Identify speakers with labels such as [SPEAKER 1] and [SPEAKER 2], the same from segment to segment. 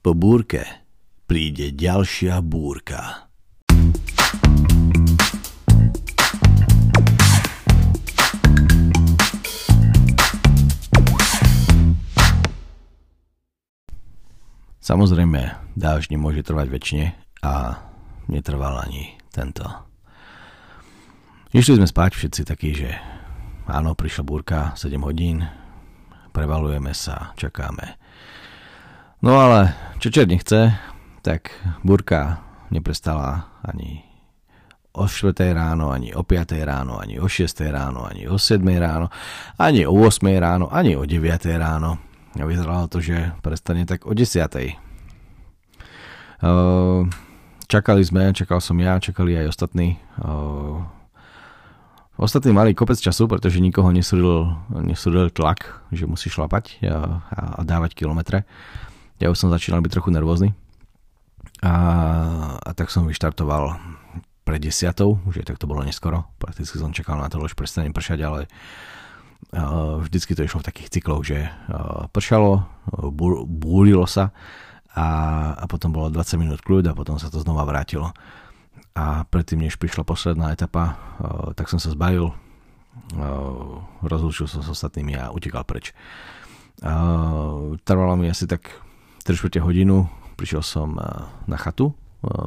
[SPEAKER 1] Po búrke príde ďalšia búrka. Samozrejme, dážď nemôže trvať väčšine a netrval ani tento. Išli sme spať všetci takí, že áno, prišla búrka, 7 hodín, prevalujeme sa, čakáme. No ale čo čert nechce, tak búrka neprestala ani o 4 ráno, ani o 5 ráno, ani o 6 ráno, ani o 7 ráno, ani o 8 ráno, ani o 9 ráno. A vyzeralo to, že prestane tak o 10. Čakali sme, čakal som ja, čakali aj ostatní. Ostatní mali kopec času, pretože nikoho nesúdil, nesúdil tlak, že musí šlapať a dávať kilometre. Ja už som začínal byť trochu nervózny. A, a tak som vyštartoval pred desiatou, už je tak to bolo neskoro. Prakticky som čakal na to, že prestane pršať, ale vždycky to išlo v takých cykloch, že pršalo, búrilo sa a, a potom bolo 20 minút kľud a potom sa to znova vrátilo. A predtým, než prišla posledná etapa, tak som sa zbavil, rozlúčil som s ostatnými a utekal preč. Trvalo mi asi tak 3 hodinu, prišiel som na chatu,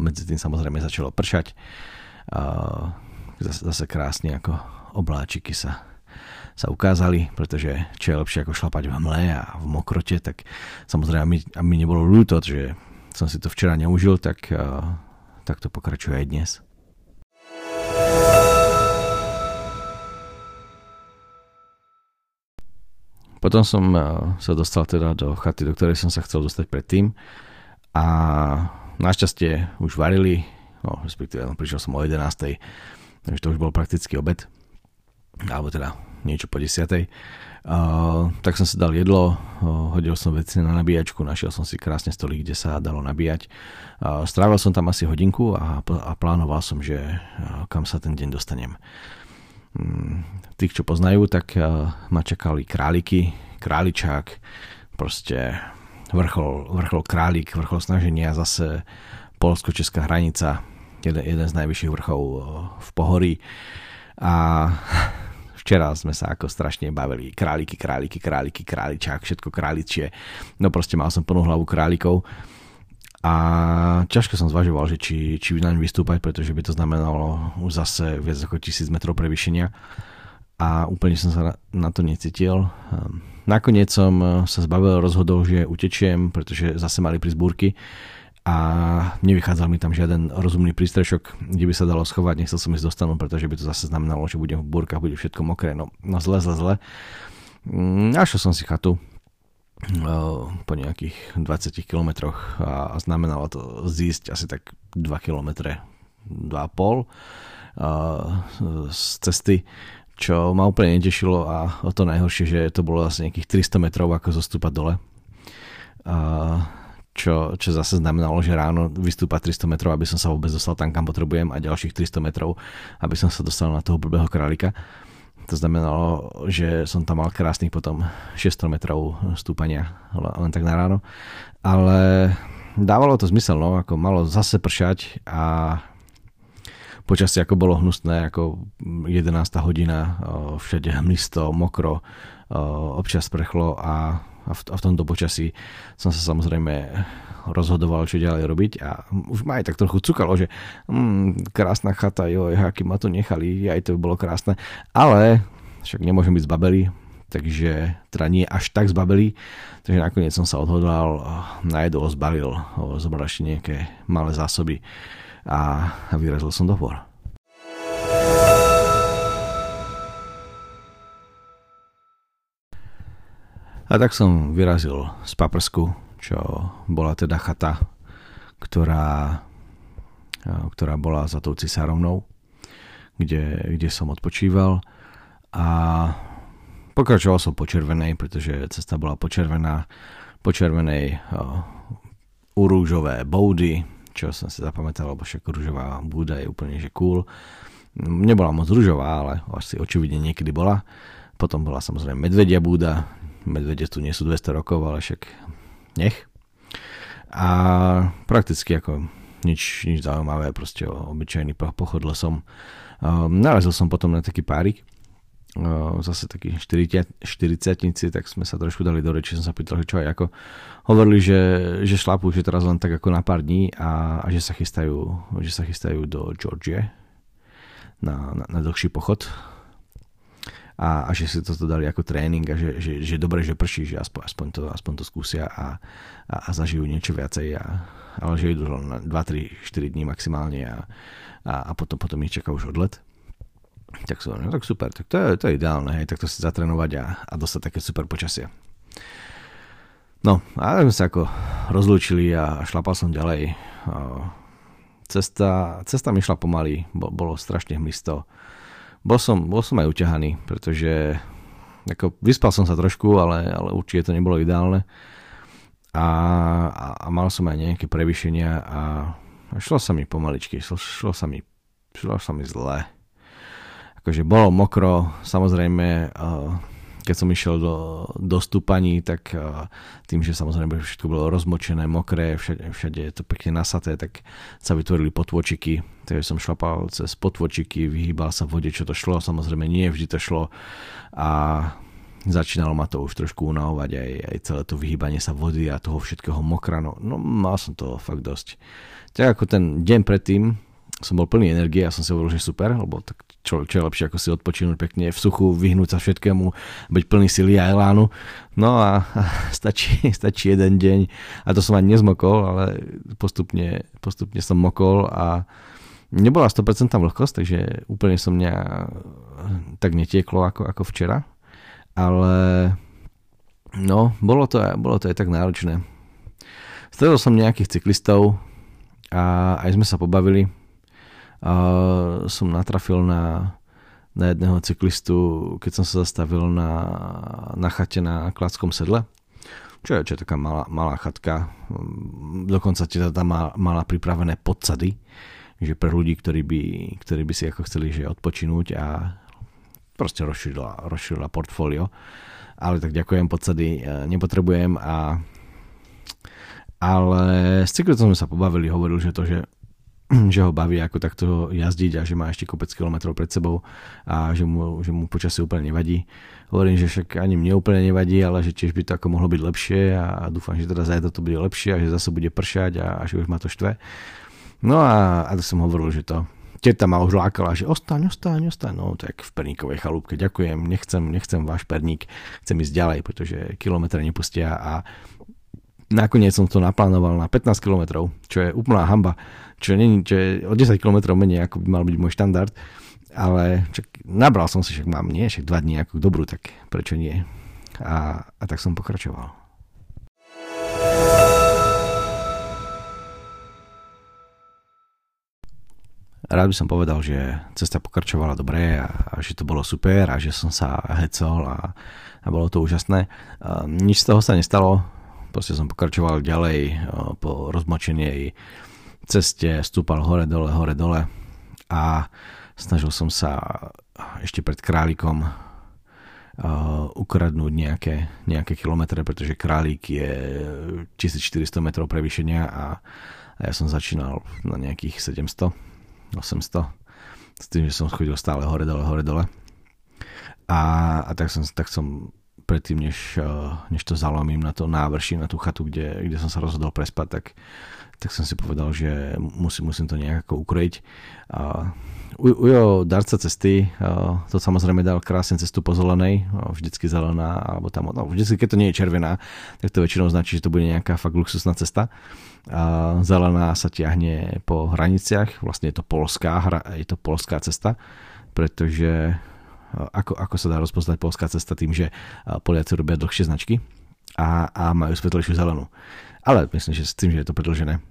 [SPEAKER 1] medzi tým samozrejme začalo pršať, zase krásne ako obláčiky sa sa ukázali, pretože čo je lepšie ako šlapať v hmle a v mokrote, tak samozrejme, aby, aby mi nebolo ľúto, že som si to včera neužil, tak, tak to pokračuje aj dnes. Potom som sa dostal teda do chaty, do ktorej som sa chcel dostať predtým a našťastie už varili, no respektíve no, prišiel som o 11. Takže to už bol prakticky obed, alebo teda niečo po desiatej. Uh, tak som si dal jedlo, uh, hodil som veci na nabíjačku, našiel som si krásne stolík, kde sa dalo nabíjať. Uh, strávil som tam asi hodinku a, a plánoval som, že uh, kam sa ten deň dostanem. Um, tých, čo poznajú, tak uh, ma čakali králiky, králičák, proste vrchol, vrchol králik, vrchol snaženia, zase polsko-česká hranica, jeden, jeden z najvyšších vrchov uh, v pohorí. A Včera sme sa ako strašne bavili. Králiky, králiky, králiky, králičák, všetko králičie. No proste mal som plnú hlavu králikov. A ťažko som zvažoval, že či, či naň vystúpať, pretože by to znamenalo už zase viac ako tisíc metrov prevýšenia. A úplne som sa na to necítil. Ehm, nakoniec som sa zbavil, rozhodol, že utečiem, pretože zase mali prísť búrky a nevychádzal mi tam žiaden rozumný prístrešok, kde by sa dalo schovať, nechcel som ísť dostanúť, pretože by to zase znamenalo, že budem v búrkach, bude všetko mokré, no, no zle, zle, zle. Mm, našiel som si chatu po nejakých 20 kilometroch a znamenalo to zísť asi tak 2 kilometre, 2,5 z cesty, čo ma úplne netešilo a to najhoršie, že to bolo asi nejakých 300 metrov ako zostúpať dole. Čo, čo zase znamenalo, že ráno vystúpať 300 metrov, aby som sa vôbec dostal tam, kam potrebujem a ďalších 300 metrov, aby som sa dostal na toho blbého králika. To znamenalo, že som tam mal krásnych potom 600 metrov stúpania len tak na ráno. Ale dávalo to zmysel, no, ako malo zase pršať a počasie ako bolo hnusné, ako 11. hodina, všade hmlisto, mokro, občas prchlo a a v, a v tomto počasí som sa samozrejme rozhodoval, čo ďalej robiť. A už ma aj tak trochu cukalo, že mm, krásna chata, joj, aký ma tu nechali, aj to bolo krásne, ale však nemôžem byť zbabelý, takže teda nie až tak zbabelý, takže nakoniec som sa odhodlal, na jedlo zbalil, zobral ešte nejaké malé zásoby a vyrazil som do hôr. A tak som vyrazil z Paprsku, čo bola teda chata, ktorá, ktorá bola za tou cisárovnou, kde, kde som odpočíval a pokračoval som po červenej, pretože cesta bola počervená, po červenej u rúžové boudy, čo som si zapamätal, lebo však rúžová búda je úplne že cool. Nebola moc rúžová, ale asi očividne niekedy bola. Potom bola samozrejme medvedia búda, medvede tu nie sú 200 rokov, ale však nech. A prakticky ako nič, nič zaujímavé, proste obyčajný pochod lesom. Narazil som potom na taký párik, zase takí 40 tak sme sa trošku dali do reči, som sa pýtal, čo aj ako. Hovorili, že, že šlapú, že teraz len tak ako na pár dní a, a že, sa chystajú, že sa chystajú do Georgie na, na, na dlhší pochod a, a že si toto dali ako tréning a že, že, že dobre, že prší, že aspoň, aspoň, to, aspoň to skúsia a, a, a zažijú niečo viacej a, ale že idú na 2, 3, 4 dní maximálne a, a, a potom, potom ich čaká už odlet tak, no, tak super, tak to je, to je ideálne, hej, takto si zatrénovať a, a dostať také super počasie. No, a sme sa ako rozlúčili a šlapal som ďalej. Cesta, cesta mi šla pomaly, bolo strašne hmlisto. Bol som, bol som aj uťahaný, pretože ako, vyspal som sa trošku, ale, ale určite to nebolo ideálne. A, a, a mal som aj nejaké prevýšenia a šlo sa mi pomaličky, šlo, šlo sa mi, šlo sa mi zle akože bolo mokro, samozrejme keď som išiel do, do stúpaní, tak tým, že samozrejme všetko bolo rozmočené, mokré, všade, všade je to pekne nasaté, tak sa vytvorili potvočiky, takže som šlapal cez potvočiky, vyhýbal sa v vode, čo to šlo, samozrejme nie vždy to šlo. A začínalo ma to už trošku unavovať aj, aj celé to vyhýbanie sa vody a toho všetkého mokrano, no mal som to fakt dosť. Tak ako ten deň predtým, som bol plný energie a som si hovoril, že super, lebo tak čo, čo je lepšie ako si odpočinúť pekne v suchu, vyhnúť sa všetkému, byť plný sily a elánu. No a, stačí, stačí jeden deň a to som ani nezmokol, ale postupne, postupne som mokol a nebola 100% vlhkosť, takže úplne som mňa tak netieklo ako, ako včera, ale no, bolo to, bolo to aj tak náročné. Stredol som nejakých cyklistov a aj sme sa pobavili, a som natrafil na, na jedného cyklistu, keď som sa zastavil na, na chate na Kladskom sedle. Čo je, čo je taká malá, malá chatka. Dokonca teda tam má, mala pripravené podsady, že pre ľudí, ktorí by, ktorí by si ako chceli že odpočinúť a proste rozšírila, rozšírila portfólio. Ale tak ďakujem, podsady e, nepotrebujem a ale s cyklistom sme sa pobavili, hovoril, že to, že že ho baví ako takto jazdiť a že má ešte kopec kilometrov pred sebou a že mu, že mu počasie úplne nevadí. Hovorím, že však ani mne úplne nevadí, ale že tiež by to ako mohlo byť lepšie a dúfam, že teda zajtra to bude lepšie a že zase bude pršať a, a že už ma to štve. No a, a to som hovoril, že to teta ma už lákala, že ostaň, ostaň, ostaň. No tak v perníkovej chalúbke, ďakujem, nechcem, nechcem váš perník, chcem ísť ďalej, pretože kilometre nepustia a nakoniec som to naplánoval na 15 km, čo je úplná hamba čo, nie, čo je o 10 km menej, ako by mal byť môj štandard, ale čak, nabral som si, však mám nie, však 2 dní ako dobrú, tak prečo nie? A, a tak som pokračoval. Rád by som povedal, že cesta pokračovala dobre a, a že to bolo super a že som sa hecol a, a bolo to úžasné. A nič z toho sa nestalo, proste som pokračoval ďalej po rozmočenej ceste, stúpal hore, dole, hore, dole a snažil som sa ešte pred králikom uh, ukradnúť nejaké, nejaké kilometre, pretože králik je 1400 metrov prevýšenia a, a ja som začínal na nejakých 700, 800 s tým, že som chodil stále hore, dole, hore, dole. A, a tak, som, tak som predtým, než, než to zalomím na to návrši, na tú chatu, kde, kde som sa rozhodol prespať, tak tak som si povedal, že musím, musím to nejako ukrojiť. A Ujo, darca cesty, to samozrejme dal krásne cestu po zelenej, vždycky zelená, alebo tam, no vždycky, keď to nie je červená, tak to väčšinou značí, že to bude nejaká fakt luxusná cesta. Zelená sa tiahne po hraniciach, vlastne je to polská, je to polská cesta, pretože ako, ako sa dá rozpoznať polská cesta tým, že Poliaci robia dlhšie značky a, a majú svetlejšiu zelenú. Ale myslím, že s tým, že je to predlžené,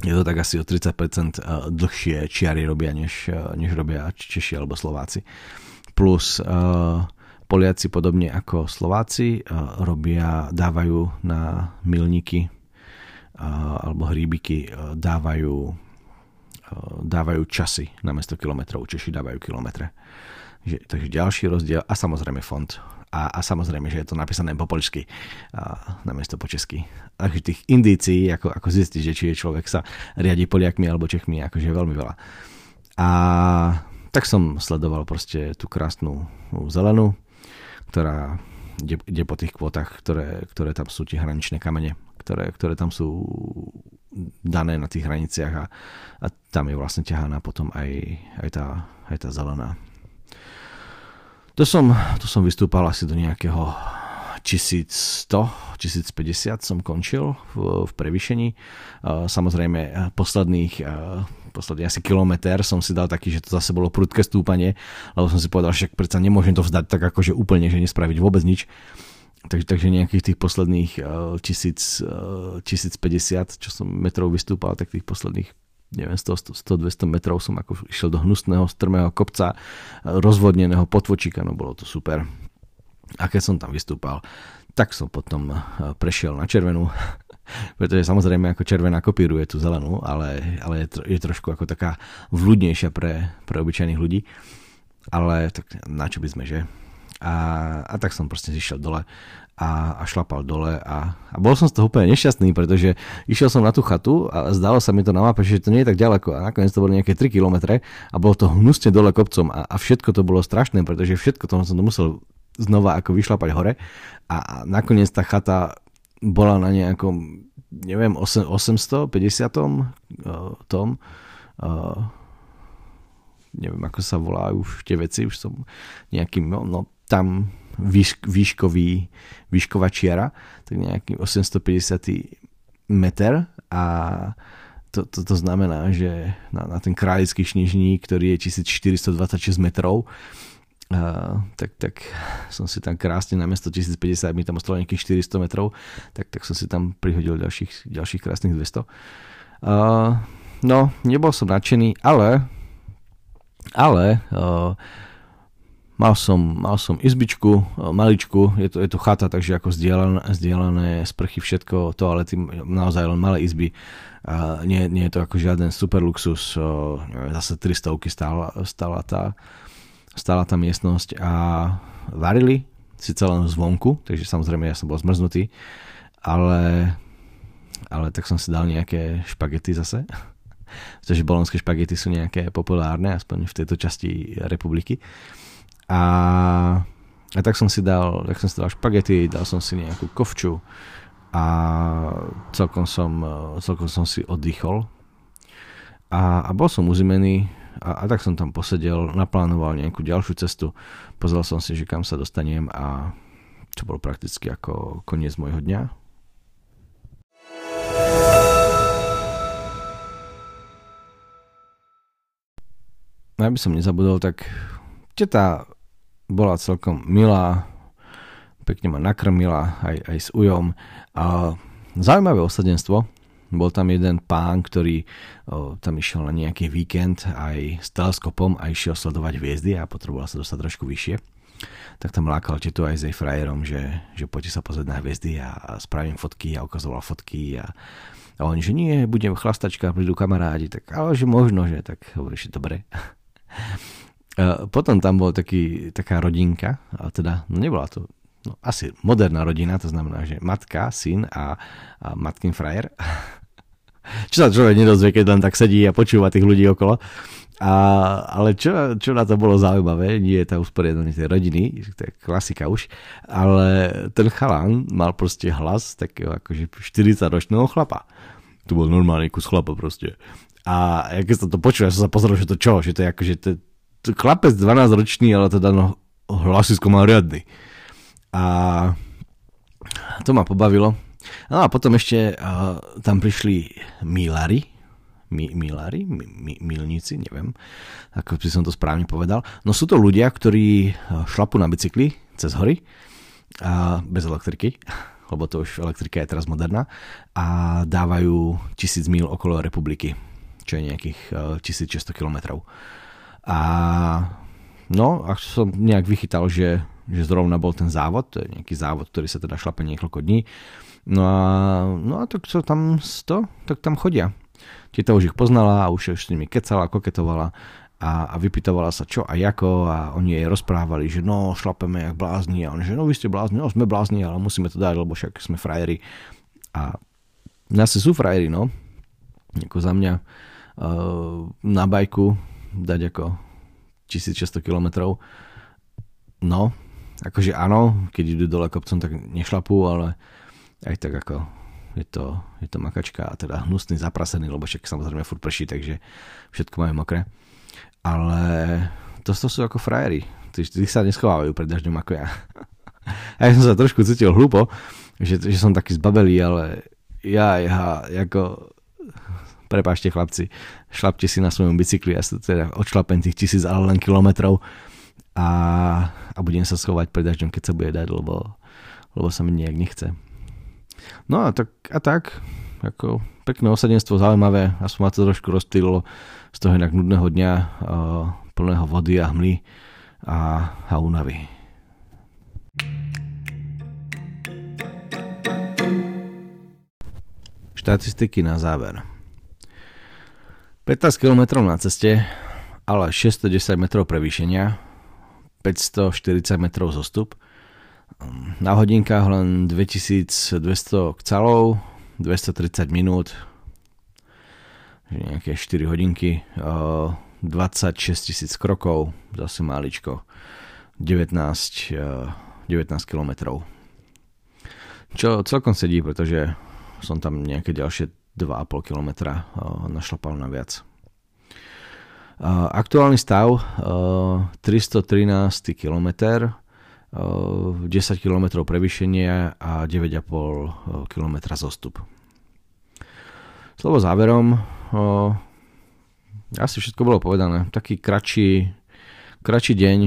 [SPEAKER 1] je to tak asi o 30% eh, dlhšie čiary robia, než, eh, než robia Češi alebo Slováci. Plus uh, Poliaci podobne ako Slováci robia, dávajú na milníky alebo hríbiky dávajú, dávajú časy na mesto kilometrov, Češi dávajú kilometre. Že, takže ďalší rozdiel a samozrejme fond. A, a samozrejme, že je to napísané po poľsky namiesto po česky. Takže tých indícií, ako, ako zistiť, že či je človek sa riadi Poliakmi alebo Čechmi, akože je veľmi veľa. A tak som sledoval proste tú krásnu zelenú, ktorá ide, ide po tých kvotách, ktoré, ktoré tam sú tie hraničné kamene, ktoré, ktoré tam sú dané na tých hraniciach a, a tam je vlastne ťahaná potom aj, aj, tá, aj tá zelená. To som, to som vystúpal asi do nejakého 1100, 1050 som končil v, v prevýšení. Samozrejme, posledných, posledný asi kilometr som si dal taký, že to zase bolo prudké stúpanie, lebo som si povedal, že predsa nemôžem to vzdať tak akože úplne, že nespraviť vôbec nič. Takže, takže nejakých tých posledných uh, 1000, uh, 1050, čo som metrov vystúpal, tak tých posledných neviem, 100, 100, 200 metrov som ako išiel do hnusného, strmého kopca, rozvodneného potvočíka, no bolo to super. A keď som tam vystúpal, tak som potom prešiel na červenú, pretože samozrejme ako červená kopíruje tú zelenú, ale, ale je, je trošku ako taká vľudnejšia pre, pre obyčajných ľudí. Ale tak na čo by sme, že? A, a tak som proste zišiel dole a, a šlapal dole a, a bol som z toho úplne nešťastný, pretože išiel som na tú chatu a zdalo sa mi to na mape, že to nie je tak ďaleko. A nakoniec to bolo nejaké 3 km a bolo to hnusne dole kopcom a, a všetko to bolo strašné, pretože všetko to som to musel znova ako vyšlapať hore. A, a nakoniec tá chata bola na nejakom neviem, 850 uh, tom uh, neviem ako sa volajú už tie veci, už som nejakým, no, no tam výšk, výškový, výšková čiara, tak nejaký 850 meter a to, to, to znamená, že na, na ten kráľický šnižník, ktorý je 1426 metrov, Uh, tak, tak som si tam krásne na miesto 1050 mi tam ostalo nejakých 400 metrov, tak, tak som si tam prihodil ďalších, ďalších krásnych 200. Uh, no, nebol som nadšený, ale ale uh, Mal som, mal som izbičku, e, maličku, je to, je to chata, takže ako zdieľané, zdieľané sprchy, všetko, toalety, naozaj len malé izby. A nie, nie je to ako žiaden super luxus, neviem, zase 300 stála, stála, tá, stála tá miestnosť a varili síce len zvonku, takže samozrejme ja som bol zmrznutý, ale, ale tak som si dal nejaké špagety zase, pretože bolonské špagety sú nejaké populárne, aspoň v tejto časti republiky. A, a tak som si dal, tak som si dal špagety, dal som si nejakú kovču a celkom som, celkom som si oddychol. A, a bol som uzimený a, a tak som tam posedel, naplánoval nejakú ďalšiu cestu, pozrel som si, že kam sa dostanem a čo bolo prakticky ako koniec môjho dňa. No aby som nezabudol, tak teta bola celkom milá, pekne ma nakrmila aj, aj s ujom. A zaujímavé osadenstvo, bol tam jeden pán, ktorý o, tam išiel na nejaký víkend aj s teleskopom a išiel sledovať hviezdy a potreboval sa dostať trošku vyššie. Tak tam lákal tu aj s jej frajerom, že, že poďte sa pozrieť na hviezdy a, a spravím fotky a ukazoval fotky a, a oni, že nie, budem chlastačka, prídu kamarádi, tak ale že možno, že tak hovorí, že dobre. Potom tam bol taký, taká rodinka, a teda no nebola to no, asi moderná rodina, to znamená, že matka, syn a, a matkin frajer. čo sa človek nedozvie, keď len tak sedí a počúva tých ľudí okolo. A, ale čo, čo na to bolo zaujímavé, nie je to usporiadanie tej rodiny, to je klasika už, ale ten chalán mal proste hlas takého akože 40 ročného chlapa. To bol normálny kus chlapa proste. A keď som to počul, ja som sa pozrel, že to čo, že to je akože to, chlapec 12 ročný, ale teda no, hlasisko mal riadny. A to ma pobavilo. No a potom ešte uh, tam prišli Milari, mi, Milari, mi, mi, milníci, neviem, ako by som to správne povedal. No sú to ľudia, ktorí šlapu na bicykli cez hory, a bez elektriky, lebo to už elektrika je teraz moderná, a dávajú tisíc mil okolo republiky, čo je nejakých uh, 1600 kilometrov. A no, ak som nejak vychytal, že, že zrovna bol ten závod, to je nejaký závod, ktorý sa teda šlape niekoľko dní, no a, no a tak čo tam to, tak tam chodia. Tita už ich poznala a už s nimi kecala, koketovala a, a vypytovala sa čo a ako a oni jej rozprávali, že no šlapeme jak blázni a oni, že no vy ste blázni, no sme blázni, ale musíme to dať, lebo však sme frajeri. A zase sú frajeri, no. Ako za mňa uh, na bajku dať ako 1600 km no, akože áno, keď idú dole kopcom, tak nešlapú, ale aj tak ako je to, je to makačka a teda hnusný, zaprasený, lebo však samozrejme furt prší, takže všetko majú mokré. Ale to, to sú ako frajeri. Tí, tí sa neschovávajú pred dažďom ako ja. A ja som sa trošku cítil hlúpo, že, že som taký zbabelý, ale ja, ja, ako prepášte chlapci, šlapte si na svojom bicykli, ja sa teda odšlapem tých tisíc, ale len kilometrov a, a budem sa schovať pred dažďom, keď sa bude dať, lebo, lebo sa mi nejak nechce. No a tak, a tak ako pekné osadenstvo, zaujímavé, aspoň ma to trošku rozptýlilo z toho inak nudného dňa, uh, plného vody a hmly a, a únavy. Štatistiky na záver. 15 km na ceste, ale 610 metrov prevýšenia, 540 metrov zostup, na hodinkách len 2200 kcalov, 230 minút, nejaké 4 hodinky, 26 tisíc krokov, zase máličko, 19, 19 kilometrov. Čo celkom sedí, pretože som tam nejaké ďalšie 2,5 kilometra našlapal na viac. Aktuálny stav 313 km 10 km prevýšenia a 9,5 km zostup. Slovo záverom, asi všetko bolo povedané. Taký kratší, kratší deň,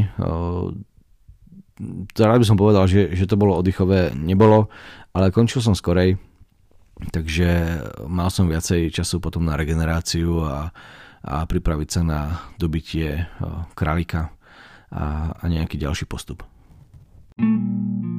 [SPEAKER 1] rád by som povedal, že, že to bolo oddychové, nebolo, ale končil som skorej, Takže eh, mal som viacej času potom na regeneráciu a, a pripraviť sa na dobitie eh, králika a, a nejaký ďalší postup. thank you